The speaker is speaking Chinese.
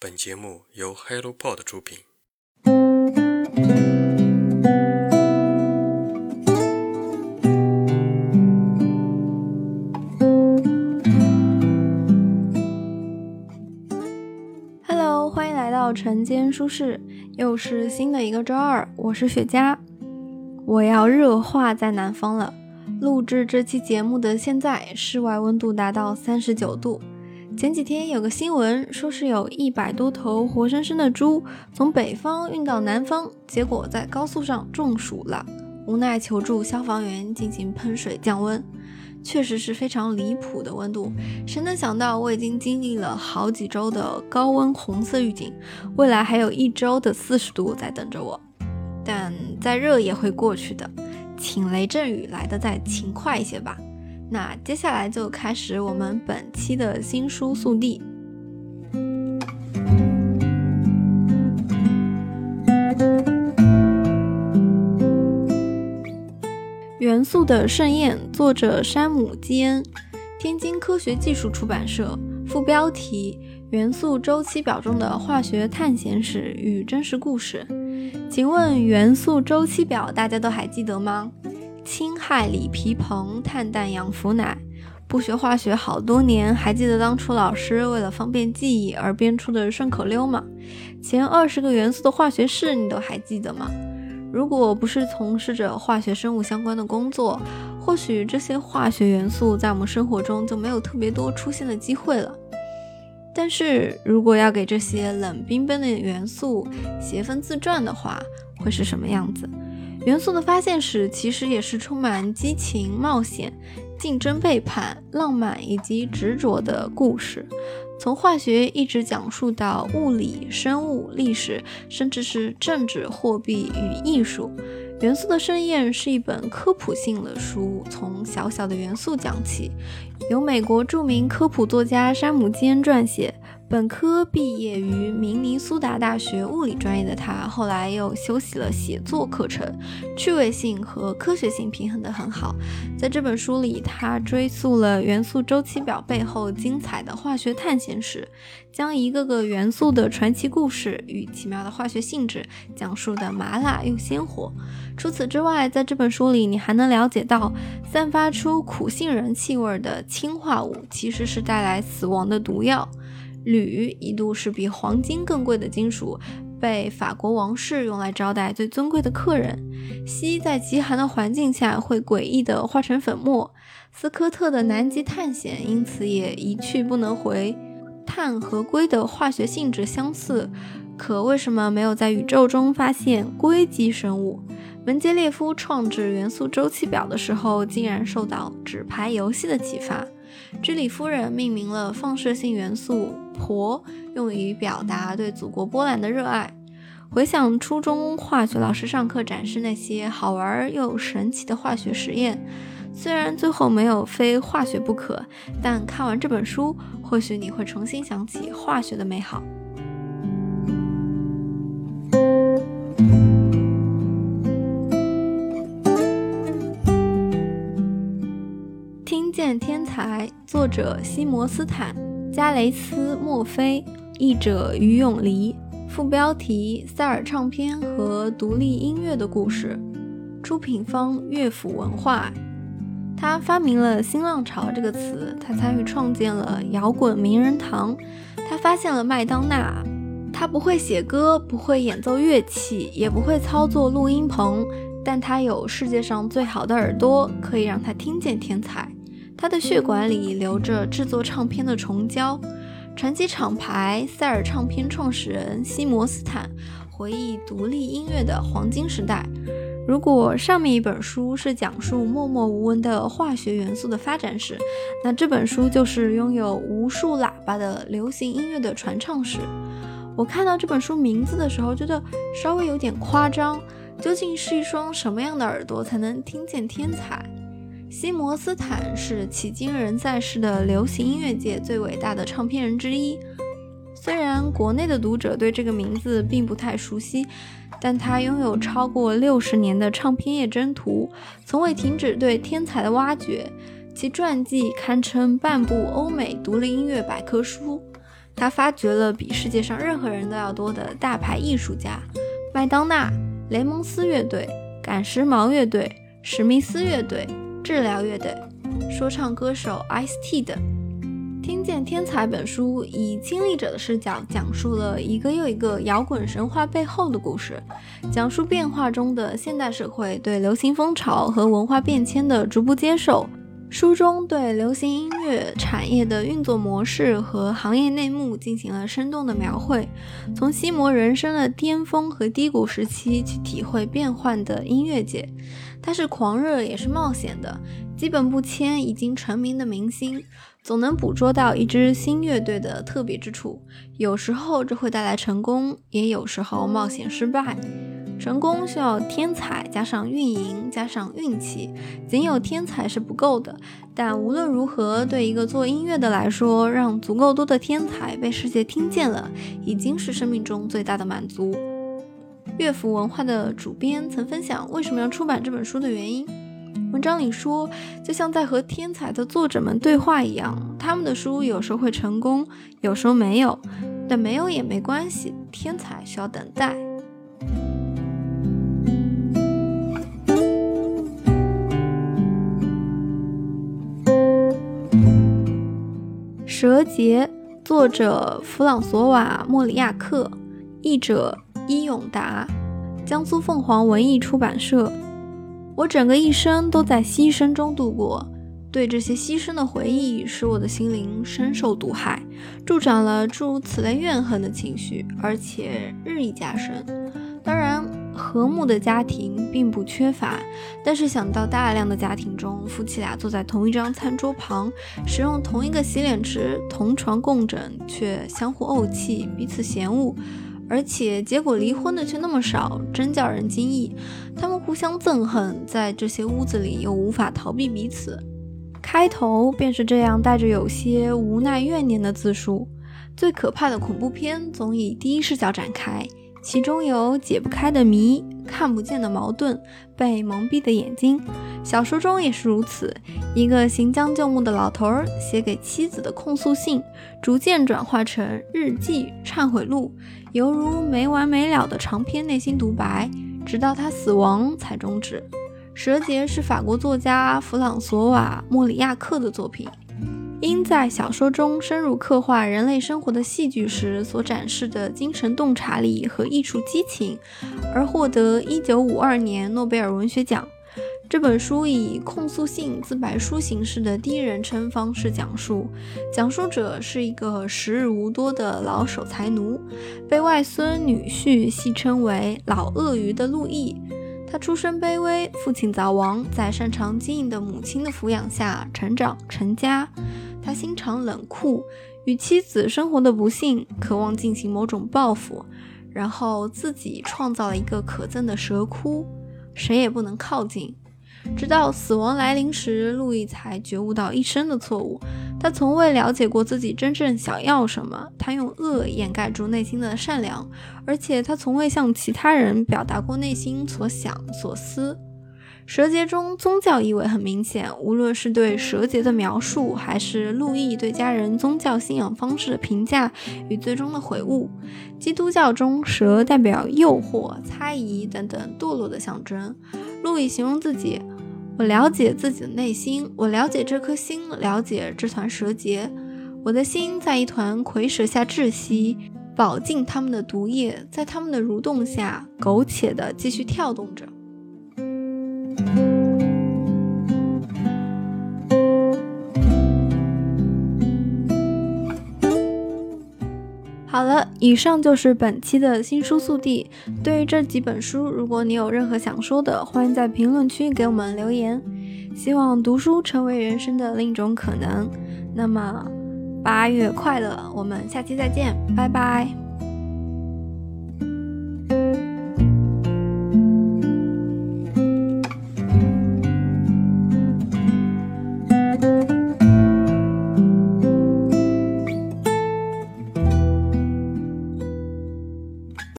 本节目由 HelloPod 出品。Hello，欢迎来到晨间舒适，又是新的一个周二，我是雪茄。我要热化在南方了。录制这期节目的现在，室外温度达到三十九度。前几天有个新闻，说是有一百多头活生生的猪从北方运到南方，结果在高速上中暑了，无奈求助消防员进行喷水降温。确实是非常离谱的温度，谁能想到我已经经历了好几周的高温红色预警，未来还有一周的四十度在等着我。但再热也会过去的。请雷阵雨来的再勤快一些吧。那接下来就开始我们本期的新书速递。元素的盛宴，作者山姆基恩，天津科学技术出版社。副标题：元素周期表中的化学探险史与真实故事。请问元素周期表大家都还记得吗？氢氦锂铍硼碳氮氧氟氖。不学化学好多年，还记得当初老师为了方便记忆而编出的顺口溜吗？前二十个元素的化学式你都还记得吗？如果不是从事着化学生物相关的工作，或许这些化学元素在我们生活中就没有特别多出现的机会了。但是如果要给这些冷冰冰的元素写份自传的话，会是什么样子？元素的发现史其实也是充满激情、冒险、竞争、背叛、浪漫以及执着的故事，从化学一直讲述到物理、生物、历史，甚至是政治、货币与艺术。《元素的盛宴》是一本科普性的书，从小小的元素讲起，由美国著名科普作家山姆基恩撰写。本科毕业于明尼苏达大学物理专业的他，后来又修习了写作课程，趣味性和科学性平衡得很好。在这本书里，他追溯了元素周期表背后精彩的化学探险史，将一个个元素的传奇故事与奇妙的化学性质讲述的麻辣又鲜活。除此之外，在这本书里，你还能了解到，散发出苦杏仁气味的氢化物其实是带来死亡的毒药。铝一度是比黄金更贵的金属，被法国王室用来招待最尊贵的客人。锡在极寒的环境下会诡异地化成粉末。斯科特的南极探险因此也一去不能回。碳和硅的化学性质相似，可为什么没有在宇宙中发现硅基生物？门捷列夫创制元素周期表的时候，竟然受到纸牌游戏的启发。居里夫人命名了放射性元素铂，用于表达对祖国波兰的热爱。回想初中化学老师上课展示那些好玩又神奇的化学实验，虽然最后没有非化学不可，但看完这本书，或许你会重新想起化学的美好。听见天才，作者西摩斯坦、加雷斯、墨菲，译者于永离。副标题：塞尔唱片和独立音乐的故事。出品方：乐府文化。他发明了“新浪潮”这个词，他参与创建了摇滚名人堂，他发现了麦当娜。他不会写歌，不会演奏乐器，也不会操作录音棚，但他有世界上最好的耳朵，可以让他听见天才。他的血管里流着制作唱片的虫胶。传奇厂牌塞尔唱片创始人西摩斯坦回忆独立音乐的黄金时代。如果上面一本书是讲述默默无闻的化学元素的发展史，那这本书就是拥有无数喇叭的流行音乐的传唱史。我看到这本书名字的时候，觉得稍微有点夸张。究竟是一双什么样的耳朵才能听见天才？西摩斯坦是迄今仍在世的流行音乐界最伟大的唱片人之一。虽然国内的读者对这个名字并不太熟悉，但他拥有超过六十年的唱片业征途，从未停止对天才的挖掘。其传记堪称半部欧美独立音乐百科书。他发掘了比世界上任何人都要多的大牌艺术家，麦当娜、雷蒙斯乐队、赶时髦乐队、史密斯乐队、治疗乐队、说唱歌手 Ice T 的。《听见天才》本书以亲历者的视角，讲述了一个又一个摇滚神话背后的故事，讲述变化中的现代社会对流行风潮和文化变迁的逐步接受。书中对流行音乐产业的运作模式和行业内幕进行了生动的描绘，从西摩人生的巅峰和低谷时期去体会变幻的音乐界。它是狂热也是冒险的，基本不签已经成名的明星，总能捕捉到一支新乐队的特别之处。有时候这会带来成功，也有时候冒险失败。成功需要天才加上运营加上运气，仅有天才是不够的。但无论如何，对一个做音乐的来说，让足够多的天才被世界听见了，已经是生命中最大的满足。乐府文化的主编曾分享为什么要出版这本书的原因。文章里说，就像在和天才的作者们对话一样，他们的书有时候会成功，有时候没有，但没有也没关系，天才需要等待。蛇节，作者弗朗索瓦·莫里亚克，译者伊永达，江苏凤凰文艺出版社。我整个一生都在牺牲中度过，对这些牺牲的回忆使我的心灵深受毒害，助长了诸如此类怨恨的情绪，而且日益加深。当然。和睦的家庭并不缺乏，但是想到大量的家庭中，夫妻俩坐在同一张餐桌旁，使用同一个洗脸池，同床共枕，却相互怄气，彼此嫌恶，而且结果离婚的却那么少，真叫人惊异。他们互相憎恨，在这些屋子里又无法逃避彼此。开头便是这样，带着有些无奈怨念的自述。最可怕的恐怖片总以第一视角展开。其中有解不开的谜、看不见的矛盾、被蒙蔽的眼睛。小说中也是如此，一个行将就木的老头儿写给妻子的控诉信，逐渐转化成日记、忏悔录，犹如没完没了的长篇内心独白，直到他死亡才终止。《蛇节》是法国作家弗朗索瓦·莫里亚克的作品。因在小说中深入刻画人类生活的戏剧时所展示的精神洞察力和艺术激情，而获得1952年诺贝尔文学奖。这本书以控诉性自白书形式的第一人称方式讲述，讲述者是一个时日无多的老守财奴，被外孙女婿戏称为“老鳄鱼”的路易。他出身卑微，父亲早亡，在擅长经营的母亲的抚养下成长成家。他心肠冷酷，与妻子生活的不幸，渴望进行某种报复，然后自己创造了一个可憎的蛇窟，谁也不能靠近。直到死亡来临时，路易才觉悟到一生的错误。他从未了解过自己真正想要什么，他用恶掩盖住内心的善良，而且他从未向其他人表达过内心所想所思。蛇节中宗教意味很明显，无论是对蛇节的描述，还是路易对家人宗教信仰方式的评价与最终的悔悟。基督教中，蛇代表诱惑、猜疑等等堕落的象征。路易形容自己：“我了解自己的内心，我了解这颗心，了解这团蛇结。我的心在一团蝰蛇下窒息，饱尽它们的毒液，在它们的蠕动下，苟且地继续跳动着。”好了，以上就是本期的新书速递。对于这几本书，如果你有任何想说的，欢迎在评论区给我们留言。希望读书成为人生的另一种可能。那么，八月快乐，我们下期再见，拜拜。